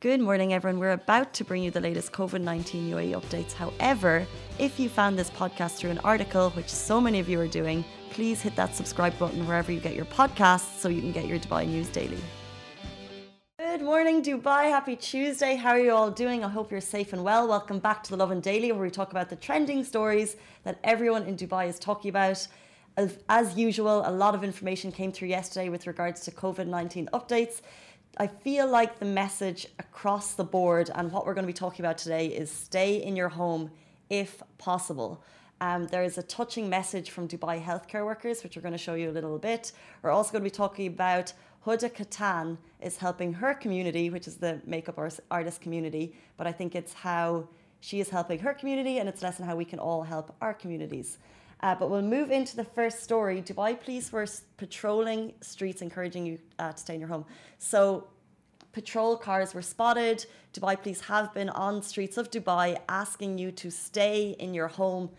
Good morning, everyone. We're about to bring you the latest COVID 19 UAE updates. However, if you found this podcast through an article, which so many of you are doing, please hit that subscribe button wherever you get your podcasts so you can get your Dubai news daily. Good morning, Dubai. Happy Tuesday. How are you all doing? I hope you're safe and well. Welcome back to the Lovin Daily, where we talk about the trending stories that everyone in Dubai is talking about. As, as usual, a lot of information came through yesterday with regards to COVID 19 updates. I feel like the message across the board and what we're going to be talking about today is stay in your home if possible. Um, there is a touching message from Dubai healthcare workers, which we're going to show you a little bit. We're also going to be talking about Huda Kattan is helping her community, which is the makeup artist community, but I think it's how she is helping her community and it's less than how we can all help our communities. Uh, but we'll move into the first story. Dubai police were patrolling streets, encouraging you uh, to stay in your home. So, patrol cars were spotted. Dubai police have been on streets of Dubai asking you to stay in your home.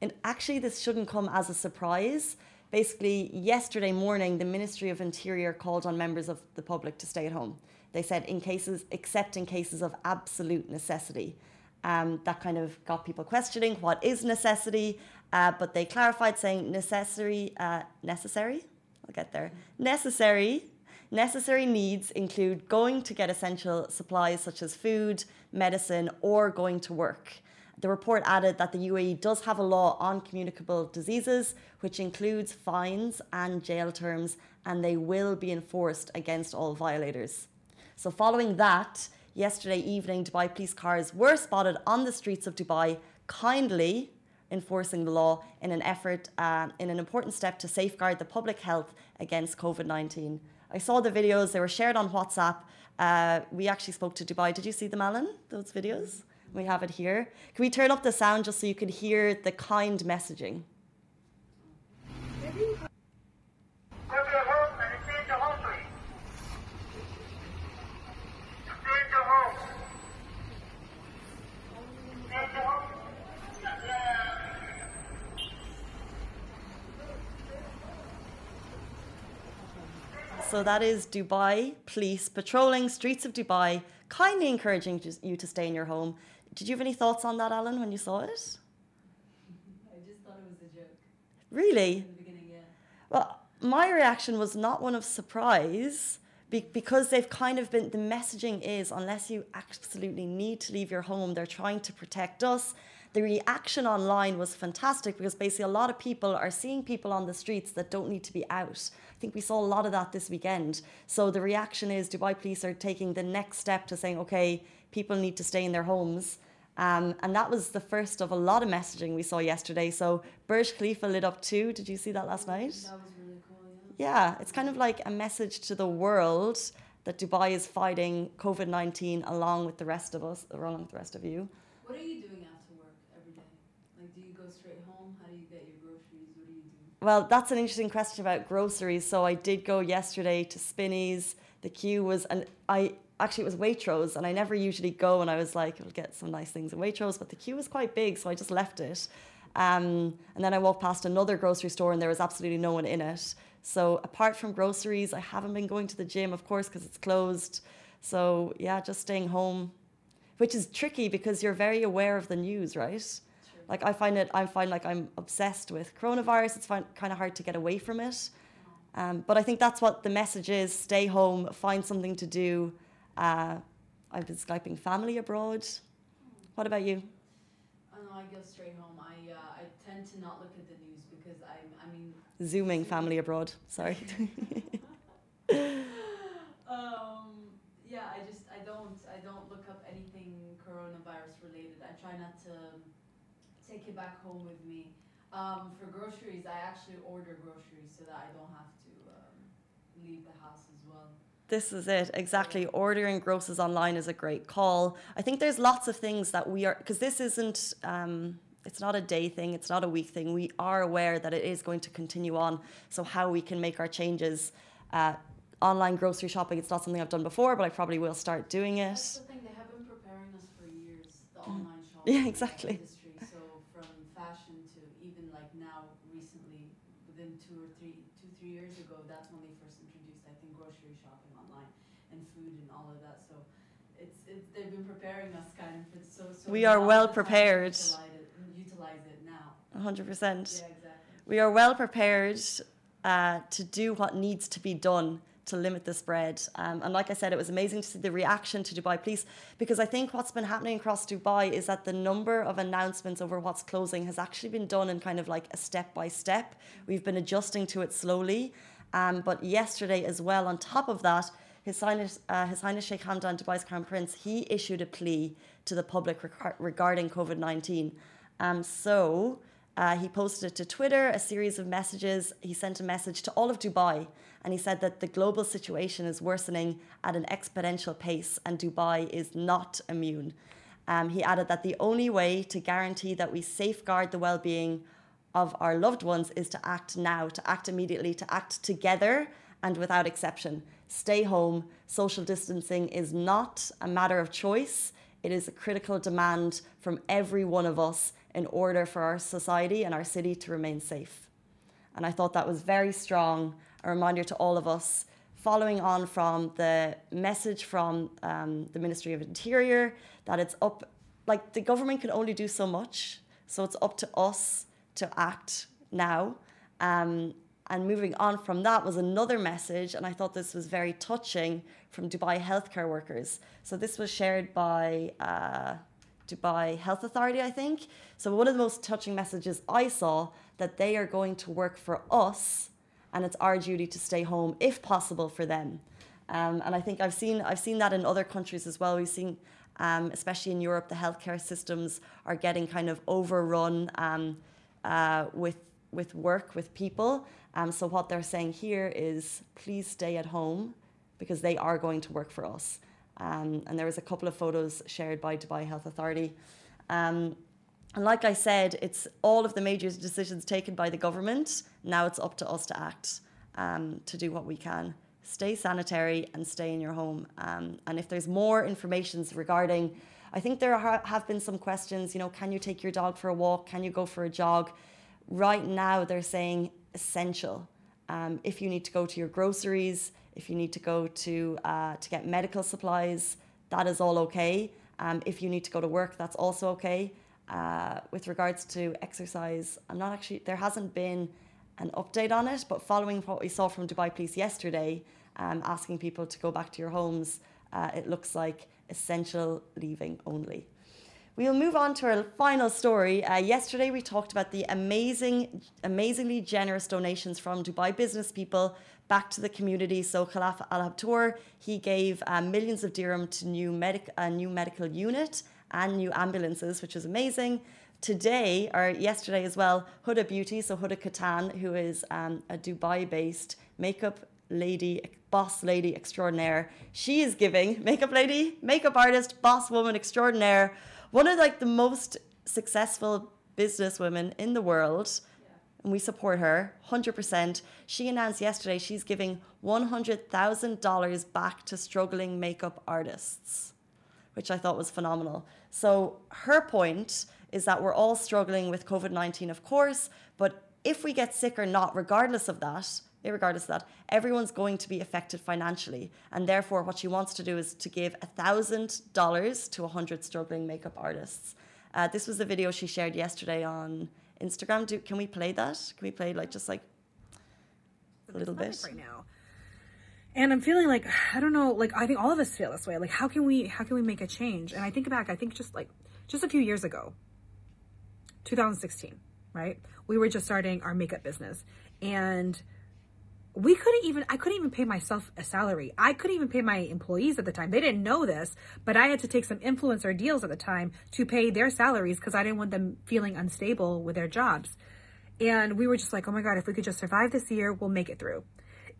And actually, this shouldn't come as a surprise. Basically, yesterday morning, the Ministry of Interior called on members of the public to stay at home. They said, in cases, except in cases of absolute necessity. Um, that kind of got people questioning what is necessity, uh, but they clarified saying necessary, uh, necessary. I'll get there. Necessary, necessary needs include going to get essential supplies such as food, medicine, or going to work. The report added that the UAE does have a law on communicable diseases, which includes fines and jail terms, and they will be enforced against all violators. So, following that, yesterday evening, Dubai police cars were spotted on the streets of Dubai, kindly enforcing the law in an effort, uh, in an important step to safeguard the public health against COVID 19. I saw the videos, they were shared on WhatsApp. Uh, we actually spoke to Dubai. Did you see them, Alan, those videos? We have it here. Can we turn up the sound just so you can hear the kind messaging? So that is Dubai police patrolling streets of Dubai, kindly encouraging you to stay in your home. Did you have any thoughts on that, Alan, when you saw it? I just thought it was a joke. Really? In the beginning, yeah. Well, my reaction was not one of surprise because they've kind of been the messaging is unless you absolutely need to leave your home, they're trying to protect us the reaction online was fantastic because basically a lot of people are seeing people on the streets that don't need to be out. I think we saw a lot of that this weekend. So the reaction is Dubai police are taking the next step to saying, okay, people need to stay in their homes. Um, and that was the first of a lot of messaging we saw yesterday. So Burj Khalifa lit up too. Did you see that last night? That was really cool, yeah. Yeah, it's kind of like a message to the world that Dubai is fighting COVID 19 along with the rest of us, along with the rest of you Well, that's an interesting question about groceries. So I did go yesterday to Spinneys. The queue was, and I actually it was Waitrose, and I never usually go. And I was like, I'll get some nice things in Waitrose, but the queue was quite big, so I just left it. Um, and then I walked past another grocery store, and there was absolutely no one in it. So apart from groceries, I haven't been going to the gym, of course, because it's closed. So yeah, just staying home, which is tricky because you're very aware of the news, right? Like I find it, I find like I'm obsessed with coronavirus. It's kind of hard to get away from it. Um, but I think that's what the message is: stay home, find something to do. Uh, I've been skyping family abroad. What about you? Oh, no, I go straight home. I uh, I tend to not look at the news because I I mean zooming family abroad. Sorry. um, yeah, I just I don't I don't look up anything coronavirus related. I try not to take it back home with me. Um, for groceries, I actually order groceries so that I don't have to um, leave the house as well. This is it, exactly. Ordering groceries online is a great call. I think there's lots of things that we are, because this isn't, um, it's not a day thing, it's not a week thing. We are aware that it is going to continue on. So, how we can make our changes. Uh, online grocery shopping, it's not something I've done before, but I probably will start doing it. That's the thing, they have been preparing us for years, the mm. online shopping. Yeah, exactly. Years ago, that's when they first introduced, I think, grocery shopping online and food and all of that. So it's it's they've been preparing us kind of for so so. We are well the time to prepared. Utilize it, utilize it now. 100%. Yeah, exactly. We are well prepared uh, to do what needs to be done to limit the spread. Um, and like I said, it was amazing to see the reaction to Dubai Police because I think what's been happening across Dubai is that the number of announcements over what's closing has actually been done in kind of like a step by step. We've been adjusting to it slowly. Um, but yesterday, as well, on top of that, His Highness, uh, His Highness Sheikh Hamdan, Dubai's Crown Prince, he issued a plea to the public regarding COVID 19. Um, so uh, he posted it to Twitter, a series of messages. He sent a message to all of Dubai, and he said that the global situation is worsening at an exponential pace, and Dubai is not immune. Um, he added that the only way to guarantee that we safeguard the well being of our loved ones is to act now, to act immediately, to act together and without exception. Stay home. Social distancing is not a matter of choice, it is a critical demand from every one of us in order for our society and our city to remain safe. And I thought that was very strong, a reminder to all of us, following on from the message from um, the Ministry of Interior that it's up, like the government can only do so much. So it's up to us to act now. Um, and moving on from that was another message, and I thought this was very touching from Dubai healthcare workers. So this was shared by uh, Dubai Health Authority, I think. So one of the most touching messages I saw that they are going to work for us, and it's our duty to stay home if possible for them. Um, and I think I've seen I've seen that in other countries as well. We've seen, um, especially in Europe, the healthcare systems are getting kind of overrun um, uh, with with work with people. Um, so what they're saying here is, please stay at home because they are going to work for us. Um, and there was a couple of photos shared by Dubai Health Authority. Um, and like I said, it's all of the major decisions taken by the government. Now it's up to us to act, um, to do what we can. Stay sanitary and stay in your home. Um, and if there's more information regarding, I think there ha- have been some questions. You know, can you take your dog for a walk? Can you go for a jog? Right now, they're saying essential. Um, if you need to go to your groceries, if you need to go to uh, to get medical supplies, that is all okay. Um, if you need to go to work, that's also okay. Uh, with regards to exercise, I'm not actually there hasn't been an update on it, but following what we saw from Dubai Police yesterday, um, asking people to go back to your homes, uh, it looks like essential leaving only. We'll move on to our final story. Uh, yesterday, we talked about the amazing, amazingly generous donations from Dubai business people back to the community. So Khalaf Al Habtoor, he gave uh, millions of dirham to new medic, a new medical unit and new ambulances, which was amazing. Today, or yesterday as well, Huda Beauty, so Huda Kattan, who is um, a Dubai-based makeup lady, boss lady extraordinaire, she is giving makeup lady, makeup artist, boss woman extraordinaire one of like the most successful businesswomen in the world and we support her 100%. She announced yesterday she's giving $100,000 back to struggling makeup artists, which I thought was phenomenal. So, her point is that we're all struggling with COVID 19, of course, but if we get sick or not, regardless of that, regardless of that, everyone's going to be affected financially. And therefore, what she wants to do is to give $1,000 to 100 struggling makeup artists. Uh, this was a video she shared yesterday on Instagram. Do, can we play that? Can we play like just like a little bit right now? And I'm feeling like I don't know, like I think all of us feel this way. Like how can we how can we make a change? And I think back, I think just like just a few years ago, 2016, right? We were just starting our makeup business and we couldn't even i couldn't even pay myself a salary. I couldn't even pay my employees at the time. They didn't know this but i had to take some influencer deals at the time to pay their salaries because i didn't want them feeling unstable with their jobs. And we were just like oh my god if we could just survive this year we'll make it through.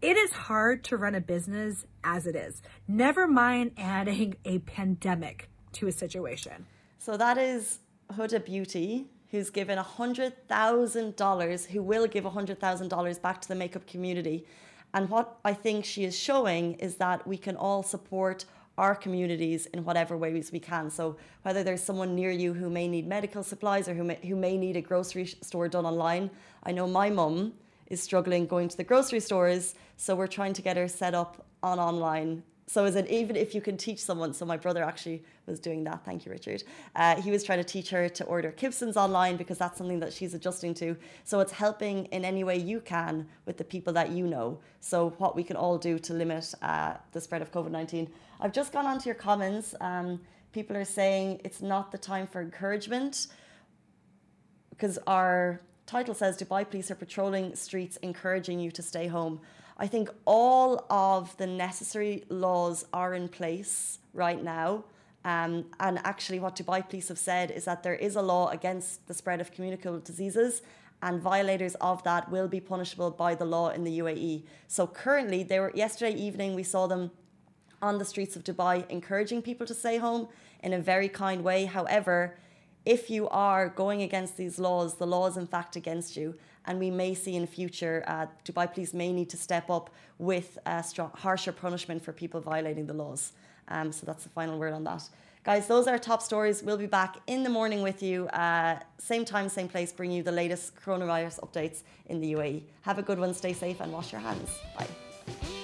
It is hard to run a business as it is never mind adding a pandemic to a situation. So that is huda beauty who's given $100,000, who will give $100,000 back to the makeup community. And what I think she is showing is that we can all support our communities in whatever ways we can. So whether there's someone near you who may need medical supplies or who may, who may need a grocery store done online. I know my mum is struggling going to the grocery stores, so we're trying to get her set up on online So is it even if you can teach someone? So my brother actually was doing that. Thank you, Richard. Uh, he was trying to teach her to order Kibsons online because that's something that she's adjusting to. So it's helping in any way you can with the people that you know. So what we can all do to limit uh, the spread of COVID nineteen. I've just gone on to your comments. Um, people are saying it's not the time for encouragement because our title says Dubai police are patrolling streets encouraging you to stay home. I think all of the necessary laws are in place right now. Um, and actually, what Dubai police have said is that there is a law against the spread of communicable diseases, and violators of that will be punishable by the law in the UAE. So currently, they were yesterday evening. We saw them on the streets of Dubai encouraging people to stay home in a very kind way. However, if you are going against these laws, the law is in fact against you. And we may see in future, uh, Dubai police may need to step up with a strong, harsher punishment for people violating the laws. Um, so that's the final word on that. Guys, those are top stories. We'll be back in the morning with you, uh, same time, same place, bring you the latest coronavirus updates in the UAE. Have a good one, stay safe, and wash your hands. Bye.